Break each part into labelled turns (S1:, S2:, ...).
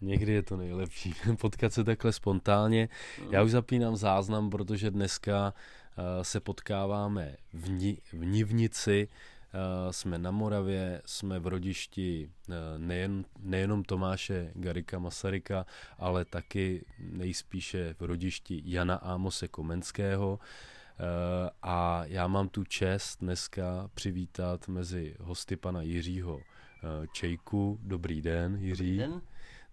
S1: Někdy je to nejlepší, potkat se takhle spontánně. Já už zapínám záznam, protože dneska uh, se potkáváme v, Ni- v Nivnici, uh, jsme na Moravě, jsme v rodišti uh, nejen, nejenom Tomáše Garika Masaryka, ale taky nejspíše v rodišti Jana Ámose Komenského. A já mám tu čest dneska přivítat mezi hosty pana Jiřího Čejku. Dobrý den, Jiří.
S2: Dobrý den.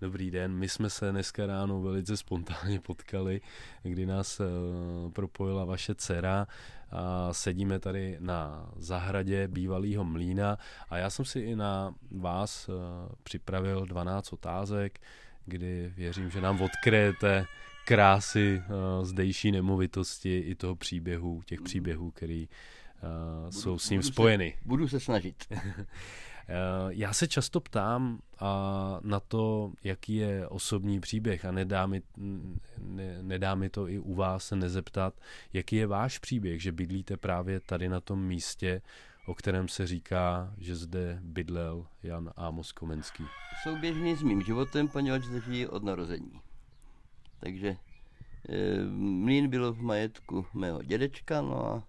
S1: Dobrý den, my jsme se dneska ráno velice spontánně potkali, kdy nás uh, propojila vaše dcera a sedíme tady na zahradě bývalého mlína a já jsem si i na vás uh, připravil 12 otázek, kdy věřím, že nám odkryjete krásy uh, zdejší nemovitosti i toho příběhu, těch příběhů, který uh, jsou s ním spojeny.
S2: Se, budu se snažit.
S1: Eh, já se často ptám na to, jaký je osobní příběh a nedá mi, ne, nedá mi to i u vás se nezeptat, jaký je váš příběh, že bydlíte právě tady na tom místě, o kterém se říká, že zde bydlel Jan Ámos Komenský.
S2: Souběžný s mým životem, poněvadž zde od narození. Takže e, mlín byl v majetku mého dědečka, no a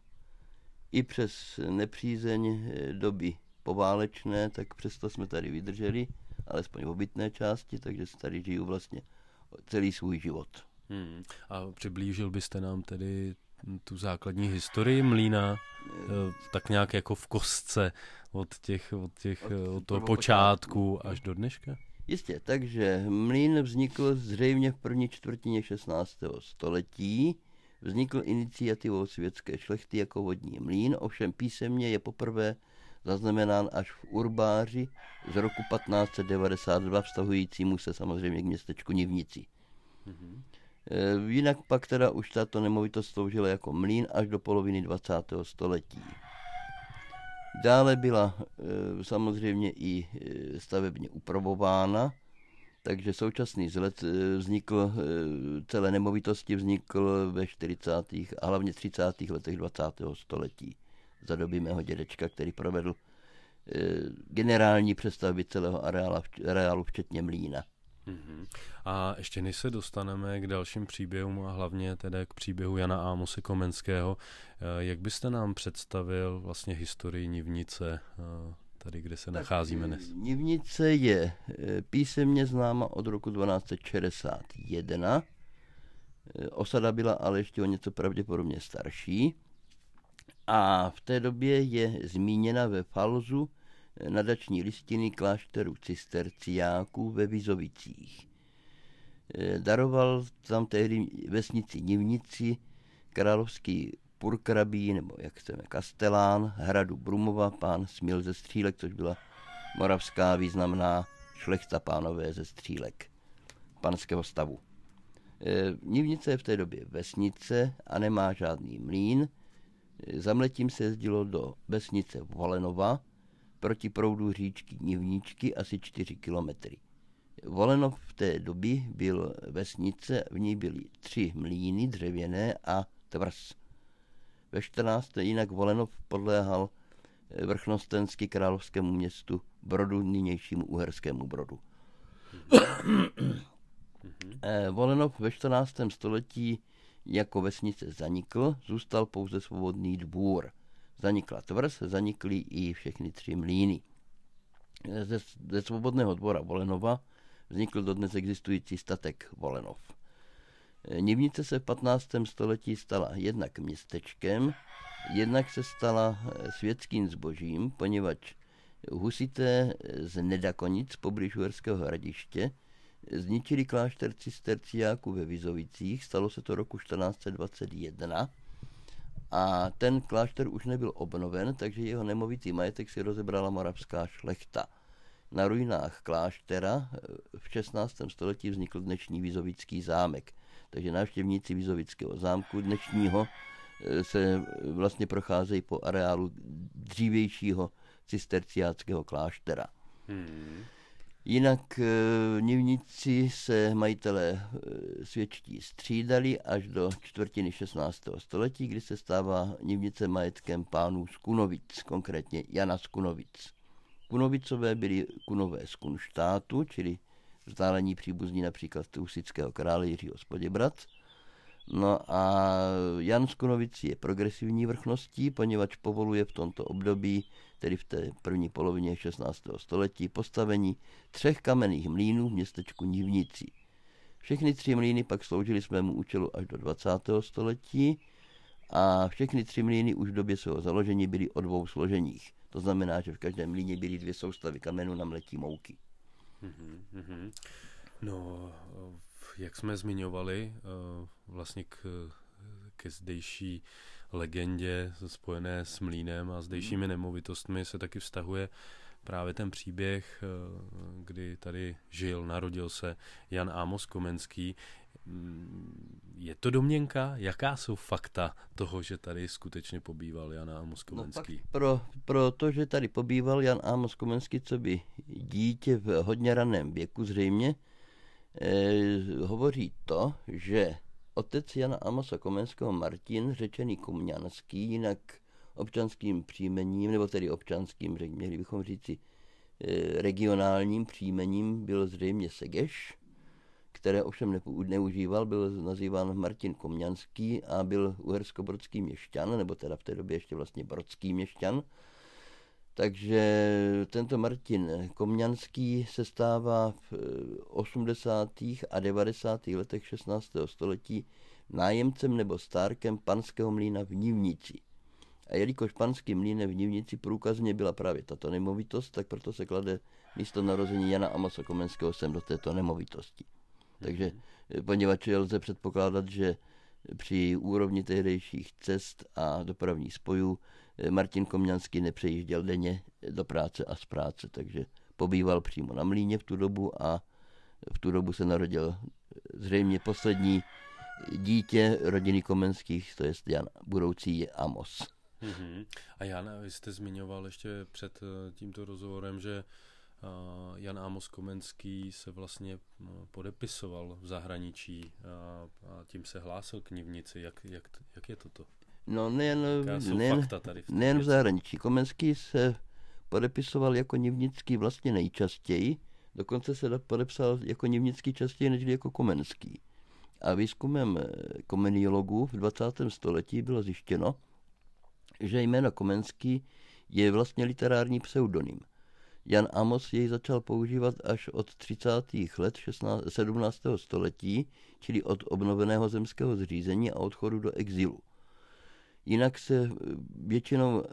S2: i přes nepřízeň eh, doby poválečné, tak přesto jsme tady vydrželi, alespoň v obytné části, takže tady žiju vlastně celý svůj život.
S1: Hmm. A přiblížil byste nám tedy tu základní historii mlína, eh, tak nějak jako v kostce od, těch, od, těch, od, od toho počátku až do dneška?
S2: Jistě, takže mlín vznikl zřejmě v první čtvrtině 16. století. Vznikl iniciativou světské šlechty jako vodní mlín, ovšem písemně je poprvé zaznamenán až v Urbáři z roku 1592, vztahujícímu se samozřejmě k městečku Nivnici. Mm-hmm. Jinak pak teda už tato nemovitost sloužila jako mlín až do poloviny 20. století. Dále byla e, samozřejmě i e, stavebně upravována, takže současný vzhled vznikl, celé nemovitosti vznikl ve 40. a hlavně 30. letech 20. století za doby mého dědečka, který provedl e, generální přestavby celého areálu, areálu včetně mlína.
S1: Mm-hmm. A ještě než se dostaneme k dalším příběhům a hlavně tedy k příběhu Jana Ámose Komenského, e, jak byste nám představil vlastně historii Nivnice, e, tady kde se tak, nacházíme dnes?
S2: Nivnice je písemně známa od roku 1261. Osada byla ale ještě o něco pravděpodobně starší. A v té době je zmíněna ve Falzu nadační listiny klášteru cisterciáků ve Vizovicích. E, daroval tam tehdy vesnici Nivnici královský purkrabí, nebo jak chceme, kastelán hradu Brumova, pán Smil ze Střílek, což byla moravská významná šlechta pánové ze Střílek, panského stavu. Nivnice je v té době vesnice a nemá žádný mlín, Zamletím se jezdilo do vesnice Volenova proti proudu říčky Nivníčky asi 4 kilometry. Volenov v té doby byl vesnice, v ní byly tři mlíny dřevěné a tvrz. Ve 14. jinak Volenov podléhal vrchnostensky královskému městu Brodu, nynějšímu uherskému Brodu. Eh, Volenov ve 14. století jako vesnice zanikl, zůstal pouze svobodný dvůr. Zanikla tvrz, zanikly i všechny tři mlíny. Ze, ze svobodného dvora Volenova vznikl dodnes existující statek Volenov. Nivnice se v 15. století stala jednak městečkem, jednak se stala světským zbožím, poněvadž husité z Nedakonic poblíž Uherského hradiště zničili klášter cisterciáků ve Vizovicích, stalo se to roku 1421 a ten klášter už nebyl obnoven, takže jeho nemovitý majetek si rozebrala moravská šlechta. Na ruinách kláštera eh, v 16. století vznikl dnešní Vizovický zámek. Takže návštěvníci Vizovického zámku dnešního eh, se vlastně procházejí po areálu dřívějšího cisterciáckého kláštera. Hmm. Jinak Nivnici se majitelé e, svědčtí střídali až do čtvrtiny 16. století, kdy se stává Nivnice majetkem pánů z Kunovic, konkrétně Jana z Kunovic. Kunovicové byli kunové z Kunštátu, čili vzdálení příbuzní například husického krále Jiřího Spoděbrat. No a Jan Skunovic je progresivní vrchností, poněvadž povoluje v tomto období, tedy v té první polovině 16. století, postavení třech kamenných mlínů v městečku Nivnici. Všechny tři mlýny pak sloužily svému účelu až do 20. století a všechny tři mlýny už v době svého založení byly o dvou složeních. To znamená, že v každém mlýně byly dvě soustavy kamenů na mletí mouky.
S1: Mm-hmm. No, jak jsme zmiňovali, eh, vlastně k, ke zdejší legendě spojené s mlínem a zdejšími mhm. nemovitostmi se taky vztahuje právě ten příběh, eh, kdy tady žil, narodil se Jan Amos Komenský. Mm, je to domněnka? Jaká jsou fakta toho, že tady skutečně pobýval Jan Amos no, Komenský? No,
S2: pro, pro to, že tady pobýval Jan Amos Komenský, co by dítě v hodně raném věku zřejmě, eh, hovoří to, že otec Jana Amosa Komenského Martin, řečený Kumňanský, jinak občanským příjmením, nebo tedy občanským, měli bychom říci eh, regionálním příjmením, byl zřejmě Segeš, které ovšem neužíval, byl nazýván Martin Komňanský a byl uhersko-brodský měšťan, nebo teda v té době ještě vlastně brodský měšťan. Takže tento Martin Komňanský se stává v 80. a 90. letech 16. století nájemcem nebo stárkem panského mlína v Nivnici. A jelikož panský mlín v Nivnici průkazně byla právě tato nemovitost, tak proto se klade místo narození Jana Amasa Komenského sem do této nemovitosti. Takže mhm. poněvadž lze předpokládat, že při úrovni tehdejších cest a dopravních spojů eh, Martin Komňanský nepřejížděl denně do práce a z práce, takže pobýval přímo na mlíně v tu dobu a v tu dobu se narodil zřejmě poslední dítě rodiny Komenských, to je Jan, budoucí Amos.
S1: Mm-hmm. A Jan, vy jste zmiňoval ještě před eh, tímto rozhovorem, že eh, Jan Amos Komenský se vlastně podepisoval v zahraničí a, tím se hlásil k Nivnici. Jak, jak, jak je toto?
S2: No nejen, nejen, nejen v zahraničí. Komenský se podepisoval jako Nivnický vlastně nejčastěji, dokonce se podepsal jako Nivnický častěji než jako Komenský. A výzkumem eh, komeniologů v 20. století bylo zjištěno, že jméno Komenský je vlastně literární pseudonym. Jan Amos jej začal používat až od 30. let 16, 17. století, čili od obnoveného zemského zřízení a odchodu do exilu. Jinak se eh, většinou e,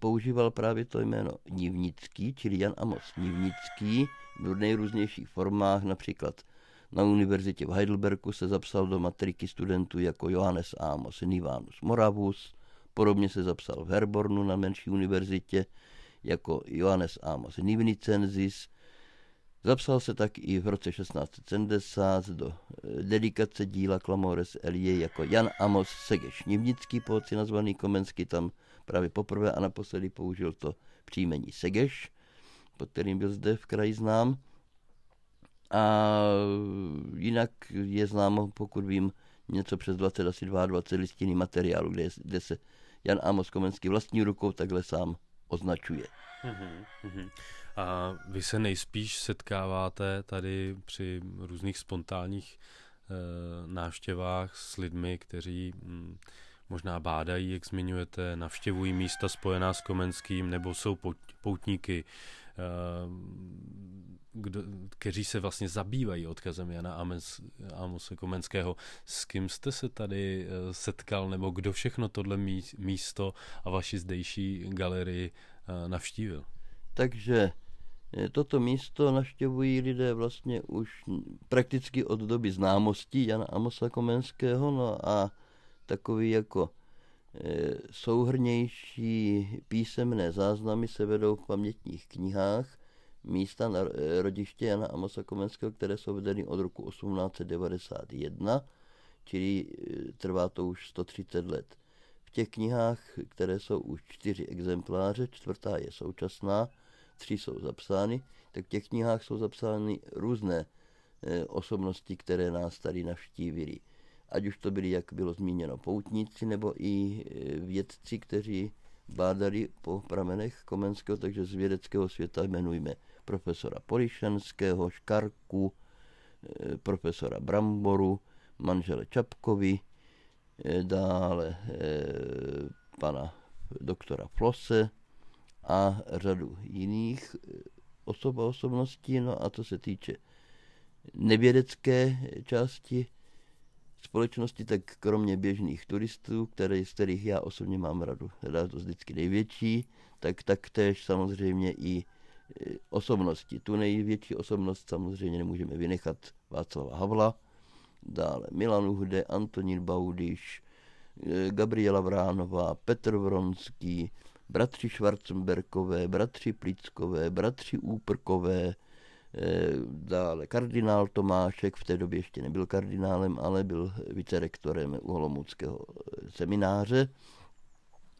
S2: používal právě to jméno Nivnický, čili Jan Amos Nivnický v nejrůznějších formách, například na univerzitě v Heidelbergu se zapsal do matriky studentů jako Johannes Amos Nivanus Moravus, Podobně se zapsal v Herbornu na menší univerzitě jako Johannes Amos Nivnicensis. Zapsal se tak i v roce 1670 do eh, dedikace díla Klamores Elie jako Jan Amos Segeš Nivnický, pohodci nazvaný Komensky, tam právě poprvé a naposledy použil to příjmení Segeš, pod kterým byl zde v kraji znám. A jinak je známo, pokud vím, něco přes 20, asi 22 listinný materiálu, kde, kde se Jan Amos Komenský vlastní rukou takhle sám označuje.
S1: Mm-hmm. A vy se nejspíš setkáváte tady při různých spontánních e, návštěvách s lidmi, kteří mm, možná bádají, jak zmiňujete, navštěvují místa spojená s Komenským, nebo jsou poutníky, Eh, kdo, kteří se vlastně zabývají odkazem Jana Amos, Amose Komenského. S kým jste se tady eh, setkal, nebo kdo všechno tohle místo a vaši zdejší galerii navštívil?
S2: Takže toto místo navštěvují lidé vlastně už prakticky od doby známosti Jana Amosa Komenského, no a takový jako Eh, souhrnější písemné záznamy se vedou v pamětních knihách místa na eh, rodiště Jana Amosa Komenského, které jsou vedeny od roku 1891, čili eh, trvá to už 130 let. V těch knihách, které jsou už čtyři exempláře, čtvrtá je současná, tři jsou zapsány, tak v těch knihách jsou zapsány různé osobnosti, které nás tady navštívili. Ať už to byli, jak bylo zmíněno, poutníci nebo i e, vědci, kteří bádali po pramenech Komenského, takže z vědeckého světa jmenujeme profesora Polišanského, Škarku, eh, profesora Bramboru, manžele Čapkovi, eh, dále pana doktora Flose a řadu jiných osob a osobností. No a to se týče nevědecké části společnosti, tak kromě běžných turistů, které, z kterých já osobně mám radu, to vždycky největší, tak taktéž samozřejmě i e, osobnosti. Tu největší osobnost samozřejmě nemůžeme vynechat Václava Havla, dále Milan Uhde, Antonín Baudiš, e, Gabriela Vránová, Petr Vronský, bratři Schwarzenberkové, bratři Plickové, bratři Úprkové, Eh, dále kardinál Tomášek, v té době ještě nebyl kardinálem, ale byl vicerektorem Uholomouckého eh, semináře.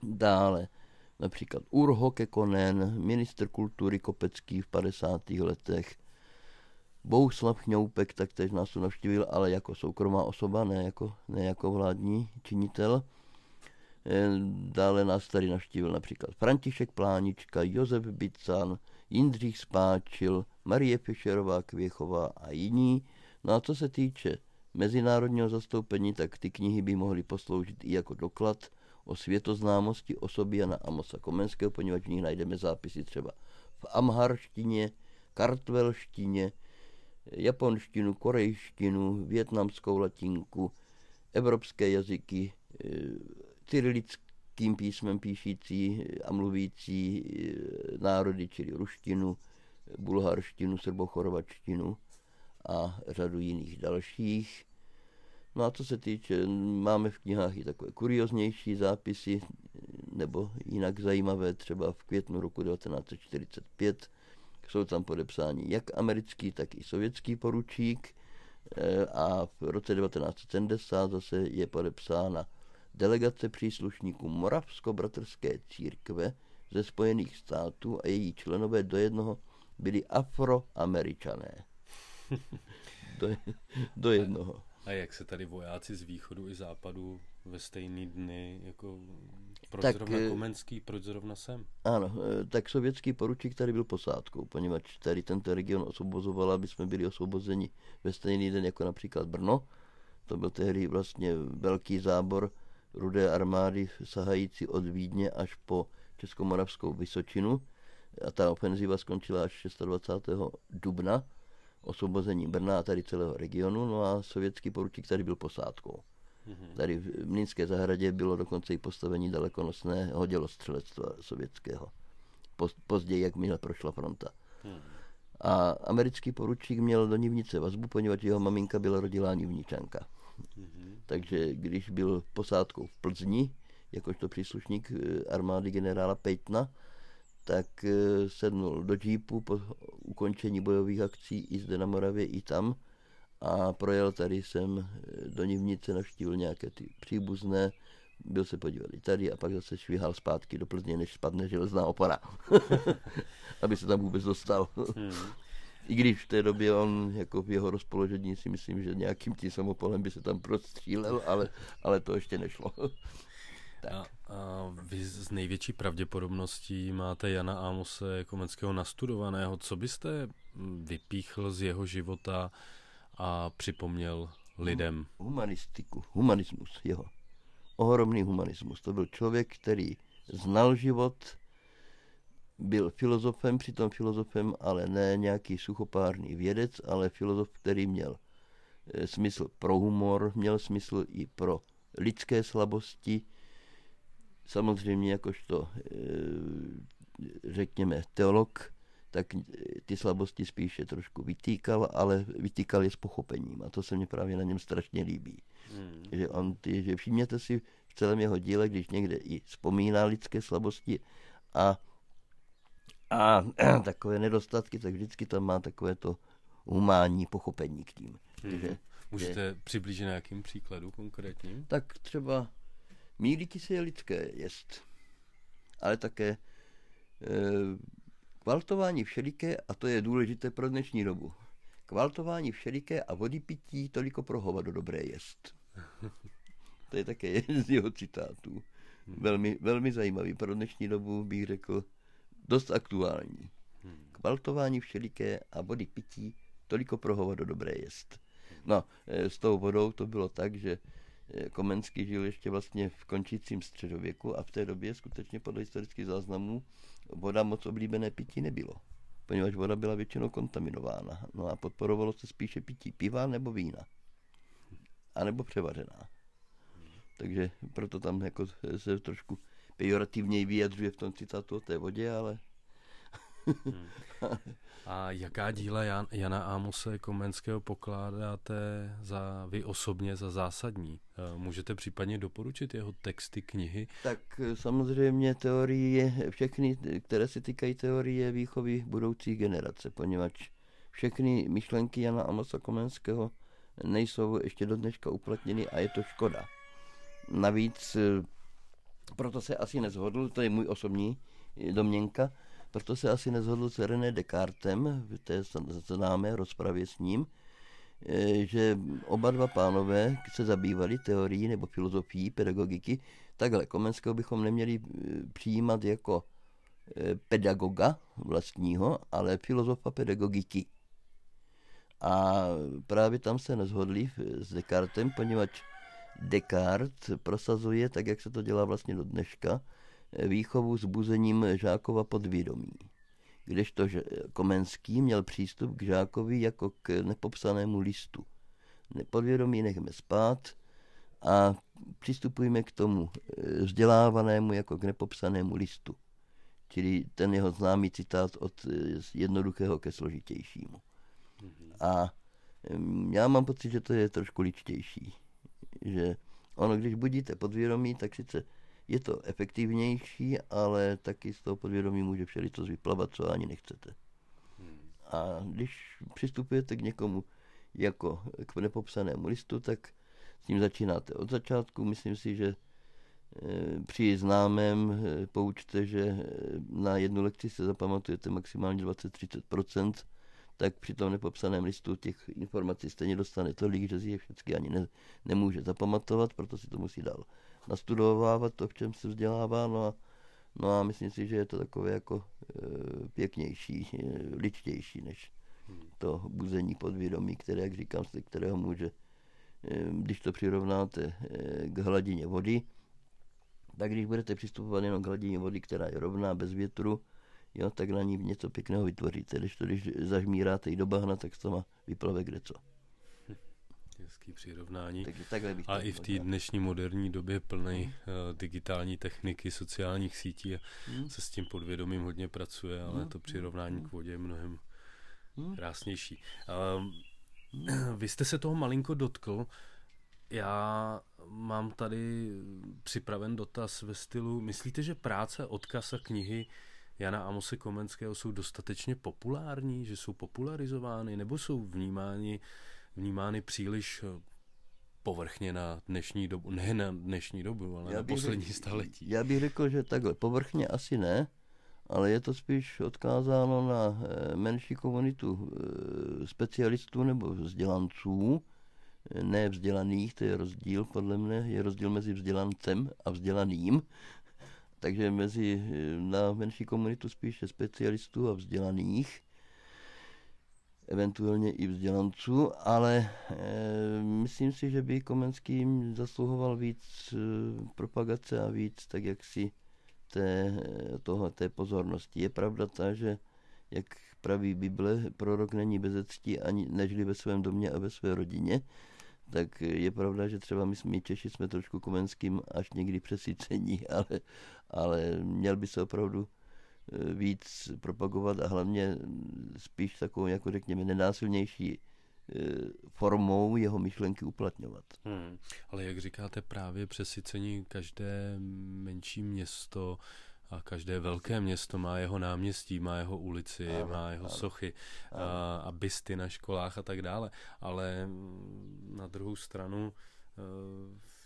S2: Dále například Urho Kekonen, minister kultury Kopecký v 50. letech, Bouslav Chňoupek taktéž nás tu navštívil, ale jako soukromá osoba, ne jako, ne jako vládní činitel. Eh, dále nás tady navštívil například František Plánička, Josef Bican, Jindřich Spáčil, Marie Fischerová Kvěchová a jiní. No a co se týče mezinárodního zastoupení, tak ty knihy by mohly posloužit i jako doklad o světoznámosti osoby Jana Amosa Komenského, poněvadž v nich najdeme zápisy třeba v amharštině, kartvelštině, japonštinu, korejštinu, větnamskou latinku, evropské jazyky, e, cyrilickým písmem píšící a mluvící e, národy, čili ruštinu, bulharštinu, srbochorvačtinu a řadu jiných dalších. No a co se týče, máme v knihách i takové kurioznější zápisy, nebo jinak zajímavé, třeba v květnu roku 1945 jsou tam podepsáni jak americký, tak i sovětský poručík eh, a v roce 1970 zase je podepsána delegace příslušníků Moravsko-bratrské církve ze Spojených států a její členové do jednoho byli afroameričané. do, do jednoho.
S1: A jak se tady vojáci z východu i západu ve stejný dny, jako proč
S2: tak,
S1: zrovna eh, Komenský, proč zrovna sem?
S2: Ano, eh, tak sovětský poručík tady byl posádkou, poněvadž tady tento region osvobozoval, aby jsme byli osvobozeni ve stejný den jako například Brno. To byl tehdy vlastně velký zábor rudé armády sahající od Vídně až po Českomoravskou Vysočinu a ta ofenziva skončila až 26. dubna osvobozením Brna a tady celého regionu, no a sovětský poručík tady byl posádkou. Mm-hmm. Tady v Mlínské zahradě bylo dokonce i postavení dalekonosného dělostřelectva sovětského. Později, jak minule prošla fronta. Mm. A americký poručík měl do Nivnice vazbu, poněvadž jeho maminka byla rodilá Nivničanka. Mm-hmm. Takže když byl posádkou v Plzni, jakožto příslušník eh, armády generála Pejtna, tak eh, sednul do džípu po ukončení bojových akcí i zde na Moravě, i tam a projel tady sem eh, do Nivnice, navštívil nějaké ty příbuzné, byl se podívat i tady a pak zase švihal zpátky do Plzně, než spadne železná opora, aby se tam vůbec dostal. I když v té době on, jako v jeho rozpoložení si myslím, že nějakým tím samopolem by se tam prostřílel, ale, ale to ještě nešlo.
S1: tak. A, a vy z největší pravděpodobností máte Jana Amose Komenského nastudovaného. Co byste vypíchl z jeho života a připomněl lidem?
S2: Humanistiku, humanismus jeho. Ohromný humanismus. To byl člověk, který znal život, byl filozofem, přitom filozofem, ale ne nějaký suchopárný vědec, ale filozof, který měl eh, smysl pro humor, měl smysl i pro lidské slabosti, samozřejmě jakožto, eh, řekněme, teolog, tak ty slabosti spíše trošku vytýkal, ale vytýkal je s pochopením a to se mi právě na něm strašně líbí. Hmm. Že, on, ty, že všimněte si v celém jeho díle, když někde i vzpomíná lidské slabosti a, a takové nedostatky, tak vždycky tam má takové to humánní pochopení k tím. Hmm. Že,
S1: Můžete že, přiblížit nějakým příkladu konkrétním?
S2: Tak třeba Mílíky se je lidské jest, ale také e, kvaltování všeliké, a to je důležité pro dnešní dobu. Kvaltování všeliké a vody pití toliko pro hovado dobré jest. To je také jeden z jeho citátů. Velmi, velmi zajímavý pro dnešní dobu bych řekl dost aktuální. baltování všeliké a vody pití, toliko pro hovado dobré jest. No, eh, s tou vodou to bylo tak, že eh, Komenský žil ještě vlastně v končícím středověku a v té době skutečně podle historických záznamů voda moc oblíbené pití nebylo, poněvadž voda byla většinou kontaminována. No a podporovalo se spíše pití piva nebo vína. A nebo převařená. Takže proto tam jako se trošku pejorativněji vyjadřuje v tom citátu o té vodě, ale...
S1: hmm. A jaká díla Jan, Jana Amose Komenského pokládáte za vy osobně za zásadní? Eh, můžete případně doporučit jeho texty, knihy?
S2: Tak eh, samozřejmě teorie, všechny, které se týkají teorie výchovy budoucí generace, poněvadž všechny myšlenky Jana Amose Komenského nejsou ještě do dneška uplatněny a je to škoda. Navíc eh, proto se asi nezhodl, to je můj osobní domněnka, proto se asi nezhodl s René Descartem v té známé rozpravě s ním, eh, že oba dva pánové se zabývali teorií nebo filozofií pedagogiky. Takhle, Komenského bychom neměli eh, přijímat jako pedagoga vlastního, ale filozofa pedagogiky. A právě tam se nezhodli s Descartem, poněvadž Descartes prosazuje, tak jak se to dělá vlastně do dneška, výchovu s buzením žákova podvědomí. Kdežto Komenský měl přístup k žákovi jako k nepopsanému listu. Podvědomí nechme spát a přistupujeme k tomu eh, vzdělávanému jako k nepopsanému listu. Čili ten jeho známý citát od eh, jednoduchého ke složitějšímu. A já mám pocit, že to je trošku ličtější. Že ono, když budíte podvědomí, tak sice je to efektivnější, ale taky z toho podvědomí může všelico vyplavat, co ani nechcete. A když přistupujete k někomu jako k nepopsanému listu, tak s ním začínáte od začátku. Myslím si, že eh, při známém eh, poučte, že eh, na jednu lekci se zapamatujete maximálně 20-30%, tak při tom nepopsaném listu těch informací stejně dostane tolik, že si je všechny ani ne, nemůže zapamatovat, proto si to musí dál nastudovávat to, v čem se vzdělává, no a, no a myslím si, že je to takové jako e, pěknější, e, ličtější než to buzení podvědomí, které, jak říkám, z kterého může, e, když to přirovnáte e, k hladině vody, tak když budete přistupovat jenom k hladině vody, která je rovná, bez větru, jo, tak na ní něco pěkného vytvoříte. Když to, když zažmíráte i do bahna, tak to má vyplave kde co.
S1: Hezký přirovnání.
S2: Takže takhle bych
S1: a i v té dnešní moderní době plné hmm. uh, digitální techniky, sociálních sítí a hmm. se s tím podvědomím hodně pracuje, ale hmm. to přirovnání hmm. k vodě je mnohem hmm. krásnější. Uh, vy jste se toho malinko dotkl. Já mám tady připraven dotaz ve stylu, myslíte, že práce, odkaz a knihy Jana Amose Komenského jsou dostatečně populární, že jsou popularizovány, nebo jsou vnímány, vnímány příliš eh, povrchně na dnešní dobu, ne na dnešní dobu, ale já na poslední řekl, staletí.
S2: Já bych řekl, že takhle, povrchně asi ne, ale je to spíš odkázáno na eh, menší komunitu eh, specialistů nebo vzdělanců, ne vzdělaných, to je rozdíl podle mne, je rozdíl mezi vzdělancem a vzdělaným, takže mezi, na menší komunitu spíše specialistů a vzdělaných, eventuálně i vzdělanců, ale e, myslím si, že by Komenský zasluhoval víc e, propagace a víc tak jak si té, toho, té pozornosti. Je pravda ta, že jak praví Bible, prorok není bez cti ani nežli ve svém domě a ve své rodině, tak je pravda, že třeba my, my Češi jsme trošku komenským až někdy přesycení, ale, ale měl by se opravdu e, víc propagovat a hlavně spíš takovou, jako řekněme, nenásilnější e, formou jeho myšlenky uplatňovat.
S1: Hmm. Ale jak říkáte, právě přesycení každé menší město a každé velké město má jeho náměstí, má jeho ulici, ano, má jeho ano, sochy ano. A, a bysty na školách a tak dále. Ale na druhou stranu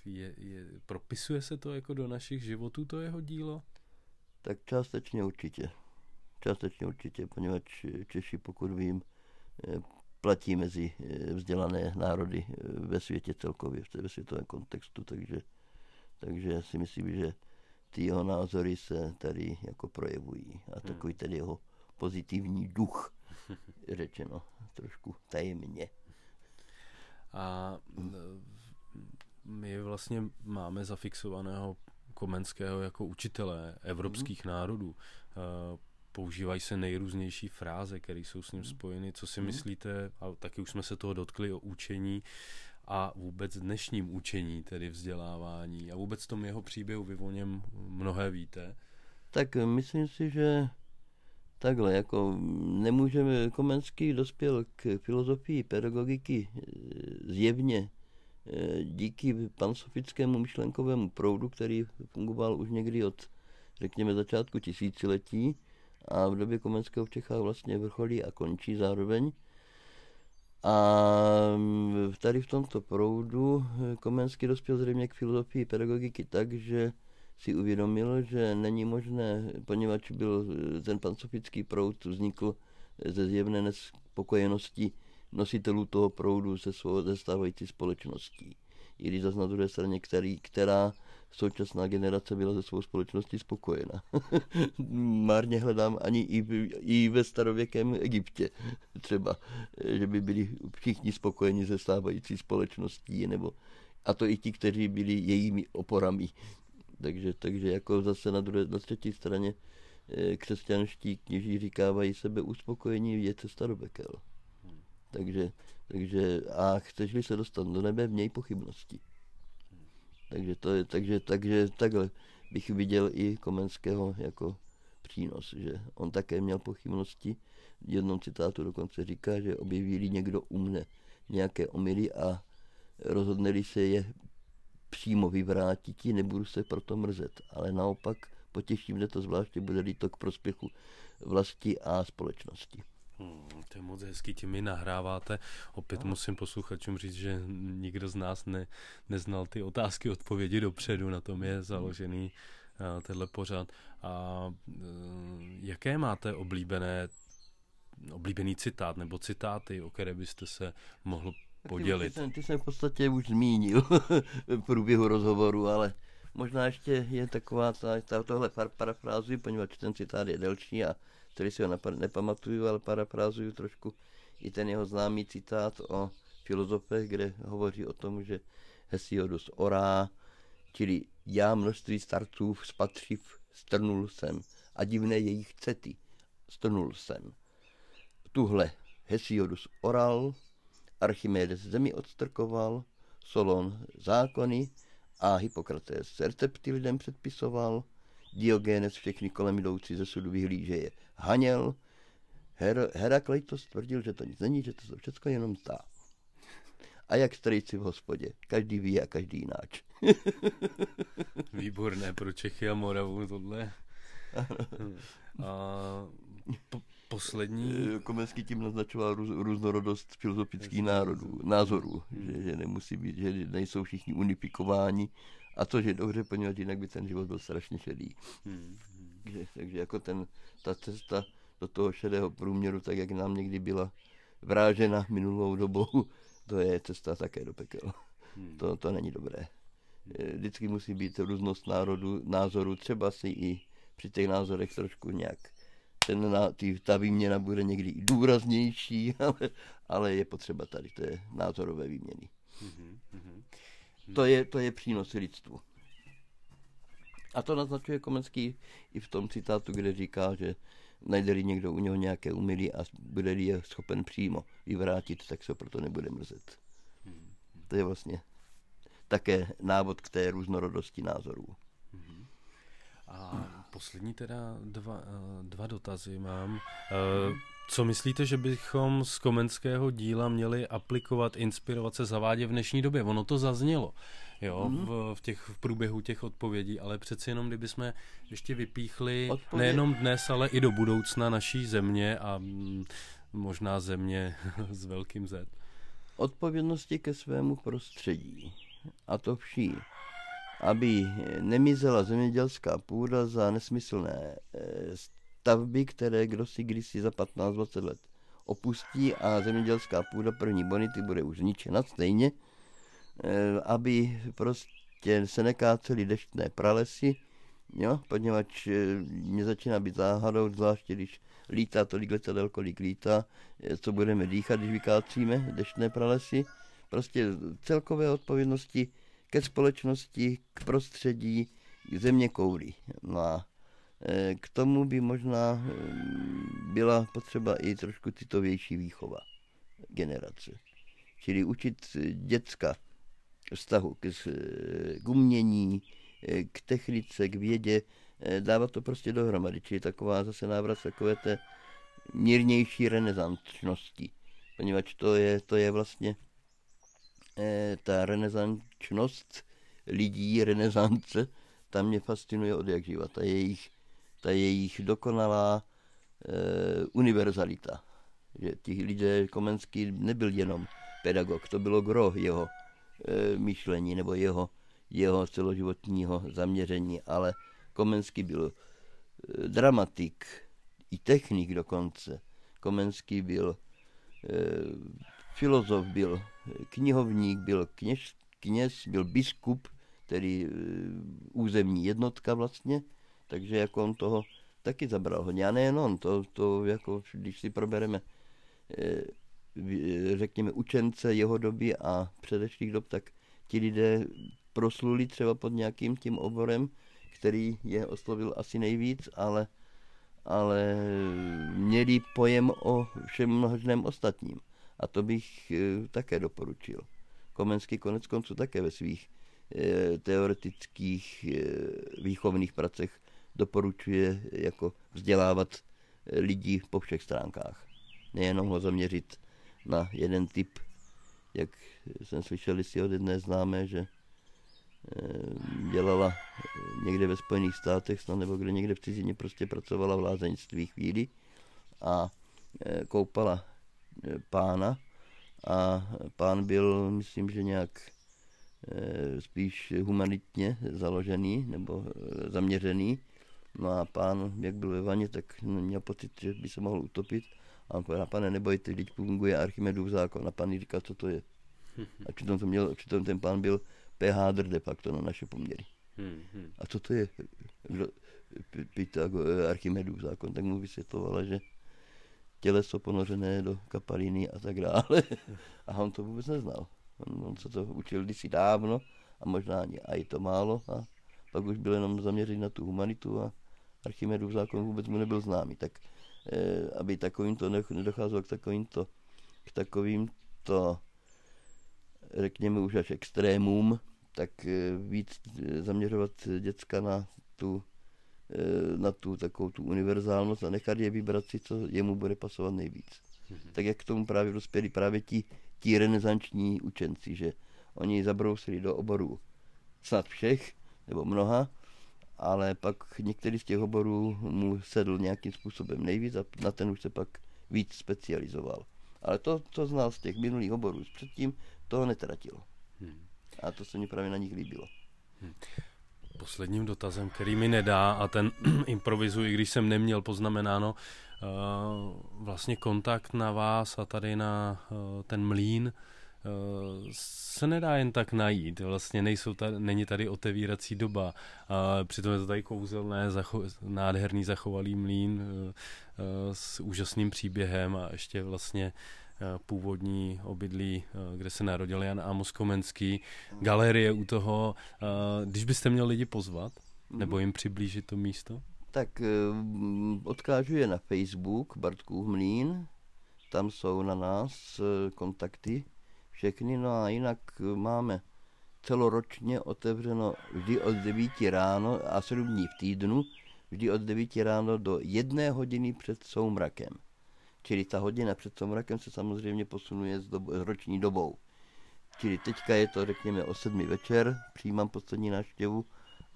S1: e, je, je, propisuje se to jako do našich životů, to jeho dílo?
S2: Tak částečně určitě. Částečně určitě, poněvadž Češi, pokud vím, e, platí mezi e, vzdělané národy ve světě celkově, ve světovém kontextu, takže, takže si myslím, že ty jeho názory se tady jako projevují a hmm. takový ten jeho pozitivní duch, řečeno trošku tajemně.
S1: A my vlastně máme zafixovaného Komenského jako učitele evropských mm. národů. Používají se nejrůznější fráze, které jsou s ním mhm. spojeny. Co si mm. myslíte, a taky už jsme se toho dotkli o učení, a vůbec dnešním učení, tedy vzdělávání a vůbec tom jeho příběhu vy o něm mnohé víte?
S2: Tak myslím si, že takhle, jako nemůžeme, Komenský dospěl k filozofii pedagogiky e, zjevně e, díky pansofickému myšlenkovému proudu, který fungoval už někdy od, řekněme, začátku tisíciletí a v době Komenského v Čechách vlastně vrcholí a končí zároveň. A tady v tomto proudu eh, Komenský dospěl zřejmě k filozofii pedagogiky tak, že si uvědomil, že není možné, poněvadž byl eh, ten pansofický proud vznikl eh, ze zjevné nespokojenosti nositelů toho proudu se svou zastávající společností. I když zase na druhé straně, který, která současná generace byla ze svou společností spokojena. Márně hledám ani i, v, i ve starověkém Egyptě třeba, že by byli všichni spokojeni se stávající společností, nebo a to i ti, kteří byli jejími oporami. Takže, takže jako zase na, druhé, na třetí straně eh, křesťanští kněží říkávají sebe uspokojení je cesta do pekel. Takže, takže a chceš-li se dostat do nebe, měj pochybnosti. Takže, to je, takže, takže takhle bych viděl i Komenského jako přínos, že on také měl pochybnosti. V jednom citátu dokonce říká, že objeví někdo u mne nějaké omily a rozhodne se je přímo vyvrátit, nebudu se proto mrzet, ale naopak potěším mě to zvláště, bude to k prospěchu vlasti a společnosti.
S1: Hmm, to je moc hezký, tím mi nahráváte. Opět no. musím posluchačům říct, že nikdo z nás ne, neznal ty otázky, odpovědi dopředu, na tom je založený uh, tenhle pořad. A uh, jaké máte oblíbené, oblíbený citát nebo citáty, o které byste se mohl podělit?
S2: Ty, ty, ty jsem v podstatě už zmínil v průběhu rozhovoru, ale možná ještě je taková ta, ta tohle parafrázuji, poněvadž ten citát je delší a který si ho nepamatuju, ale parafrázuju trošku i ten jeho známý citát o filozofech, kde hovoří o tom, že Hesiodus orá, čili já množství starců spatřiv strnul jsem a divné jejich cety strnul jsem. Tuhle Hesiodus oral, Archimedes zemi odstrkoval, Solon zákony a Hippokrates recepty lidem předpisoval, Diogenes všechny kolem jdoucí ze sudu vyhlíže je haněl. Her, Herakleitos tvrdil, že to nic není, že to jsou všechno jenom ta. A jak strejci v hospodě. Každý ví a každý jináč.
S1: Výborné pro Čechy a Moravu tohle. A po, poslední...
S2: Komenský tím naznačoval růz, různorodost filozofických národů, názorů, že, že nemusí být, že nejsou všichni unifikováni a to, že dobře, poněvadž jinak by ten život byl strašně šedý. Hmm. Takže, takže jako ten, ta cesta do toho šedého průměru, tak jak nám někdy byla vrážena minulou dobou, to je cesta také do pekel. Hmm. To, to není dobré. Eh, vždycky musí být různost národu, názoru, třeba si i při těch názorech trošku nějak ten, tý, ta výměna bude někdy i důraznější, ale, ale je potřeba tady té názorové výměny. Mm-hmm. To je, to je přínos lidstvu. A to naznačuje Komenský i v tom citátu, kde říká, že najde někdo u něho nějaké umilí a bude je schopen přímo vyvrátit, tak se proto nebude mrzet. To je vlastně také návod k té různorodosti názorů.
S1: A poslední teda dva, dva dotazy mám. Eh, co myslíte, že bychom z komenského díla měli aplikovat, inspirovat se, zavádět v dnešní době? Ono to zaznělo jo, mm. v, v, těch, v průběhu těch odpovědí, ale přeci jenom, kdybychom ještě vypíchli Odpověd... nejenom dnes, ale i do budoucna naší země a mm, možná země s velkým Z.
S2: Odpovědnosti ke svému prostředí. A to vší. Aby nemizela zemědělská půda za nesmyslné eh, stavby, které kdo si kdysi za 15-20 let opustí a zemědělská půda první bonity bude už zničena stejně, aby prostě se nekácely deštné pralesy, Jo, poněvadž eh, mě začíná být záhadou, zvláště když lítá tolik letadel, kolik lítá, eh, co budeme dýchat, když vykácíme deštné pralesy. Prostě celkové odpovědnosti ke společnosti, k prostředí, k země koury. No a eh, k tomu by možná byla potřeba i trošku citovější výchova generace. Čili učit děcka vztahu k, k umění, k technice, k vědě, eh, dávat to prostě dohromady. Čili taková zase návrat takové té mírnější renesančnosti. Poněvadž to je, to je vlastně eh, ta renesančnost lidí, renesance, tam mě fascinuje od jak živa. Ta jejich, ta jejich dokonalá e, univerzalita. Že ti lidé, Komenský nebyl jenom pedagog, to bylo gro jeho myšlení nebo jeho jeho celoživotního zaměření, ale Komenský byl eh, dramatik, i technik dokonce. Komenský byl e, filozof, byl knihovník, byl kněž, kněz, byl biskup, tedy územní jednotka vlastně, takže jako on toho taky zabral hodně. A nejen on, to, to jako, když si probereme řekněme učence jeho doby a předešlých dob, tak ti lidé prosluli třeba pod nějakým tím oborem, který je oslovil asi nejvíc, ale, ale měli pojem o všem množném ostatním. A to bych e, také doporučil. Komenský konec konců také ve svých e, teoretických e, výchovných pracech doporučuje jako vzdělávat lidí po všech stránkách. Nejenom ho zaměřit na jeden typ, jak jsem slyšel si od jedné známé, že Eh, dělala eh, někde ve Spojených státech snad nebo kde někde v cizině prostě pracovala v lázeňství chvíli a eh, koupala pána a pán byl, myslím, že nějak spíš humanitně založený nebo zaměřený. No a pán, jak byl ve vaně, tak měl pocit, že by se mohl utopit. A on povedal, pane, nebojte, teď funguje Archimedův zákon. A pan říká, co to je. A přitom, to měl, přitom ten pán byl pH de facto na naše poměry. Hmm, hmm. A co to je? Kdo, Pythagor, Archimedův zákon, tak mu vysvětlovala, že těleso ponořené do kapaliny a tak dále. A on to vůbec neznal. On, on se to učil kdysi dávno a možná ani i to málo a pak už byl jenom zaměřený na tu humanitu a Archimedův zákon vůbec mu nebyl známý. Tak eh, aby takovýmto nedocházelo k takovýmto, k takovýmto řekněme už až extrémům, tak eh, víc eh, zaměřovat děcka na tu, eh, na tu takovou tu univerzálnost a nechat je vybrat si, co jemu bude pasovat nejvíc. Mm-hmm. Tak jak k tomu právě dospěli právě ti, ti renesanční učenci, že oni zabrousili do oborů snad všech, nebo mnoha, ale pak některý z těch oborů mu sedl nějakým způsobem nejvíc a na ten už se pak víc specializoval. Ale to, co znal z těch minulých oborů předtím, toho netratil. Hmm. A to se mi právě na nich líbilo. Hmm.
S1: Posledním dotazem, který mi nedá, a ten improvizuji, když jsem neměl poznamenáno, uh, vlastně kontakt na vás a tady na uh, ten mlín se nedá jen tak najít. Vlastně nejsou tady, není tady otevírací doba. Uh, přitom je to tady kouzelné, zacho- nádherný zachovalý mlín uh, s úžasným příběhem a ještě vlastně Eh, původní obydlí, eh, kde se narodil Jan Amos Komenský, galerie u toho. Eh, když byste měl lidi pozvat, nebo mhm. jim přiblížit to místo?
S2: Tak odkážu je na Facebook Bartkův mlín, tam jsou na nás kontakty všechny, no a jinak máme celoročně otevřeno vždy od 9 ráno a 7 dní v týdnu, vždy od 9 ráno do jedné hodiny před soumrakem. Čili ta hodina před somrakem se samozřejmě posunuje s, dobo, s roční dobou. Čili teďka je to, řekněme, o sedmi večer, přijímám poslední návštěvu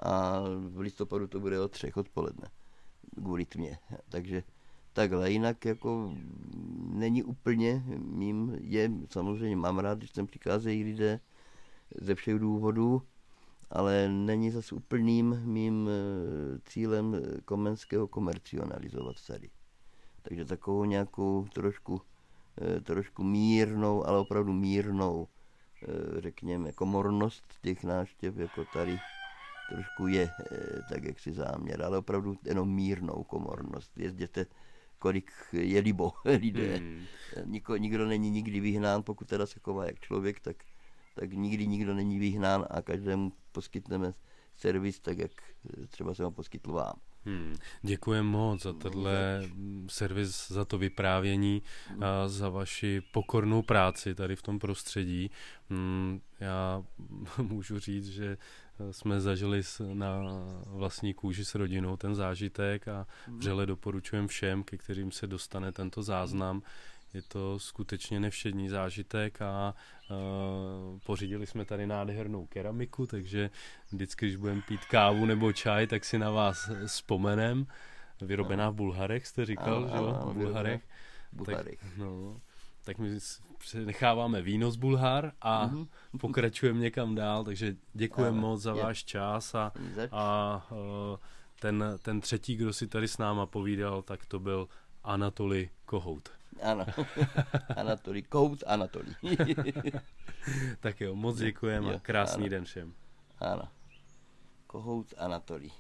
S2: a v listopadu to bude o třech odpoledne kvůli tmě. Takže takhle, jinak jako není úplně mým, je, samozřejmě mám rád, když sem přicházejí lidé ze všech důvodů, ale není zase úplným mým eh, cílem Komenského komercionalizovat tady. Takže takovou nějakou trošku, eh, trošku mírnou, ale opravdu mírnou, eh, řekněme, komornost těch náštěv, jako tady trošku je tak, jak si záměr, ale opravdu jenom mírnou komornost. Jezděte kolik je libo lidé. Hmm. Niko, nikdo není nikdy vyhnán, pokud teda se chová jak člověk, tak, tak nikdy nikdo není vyhnán a každému poskytneme servis tak, jak třeba jsem ho poskytl vám.
S1: Hmm. Děkuji moc za tenhle servis, za to vyprávění a za vaši pokornou práci tady v tom prostředí. Hmm, já můžu říct, že jsme zažili na vlastní kůži s rodinou ten zážitek a hmm. vřele doporučujeme všem, ke kterým se dostane tento záznam. Je to skutečně nevšední zážitek a uh, pořídili jsme tady nádhernou keramiku, takže vždycky, když budeme pít kávu nebo čaj, tak si na vás vzpomenem. Vyrobená v Bulharech, jste říkal, ano, že jo? v Bulharech.
S2: Bulharech.
S1: Tak, no, tak my necháváme víno z Bulhar a mm-hmm. pokračujeme někam dál, takže děkujeme moc za je. váš čas a, a uh, ten, ten třetí, kdo si tady s náma povídal, tak to byl Anatoli Kohout.
S2: Ano, Anatoli Kohout, Anatoli.
S1: tak jo, moc děkujeme a krásný ano. den všem.
S2: Ano, Kohout Anatoli.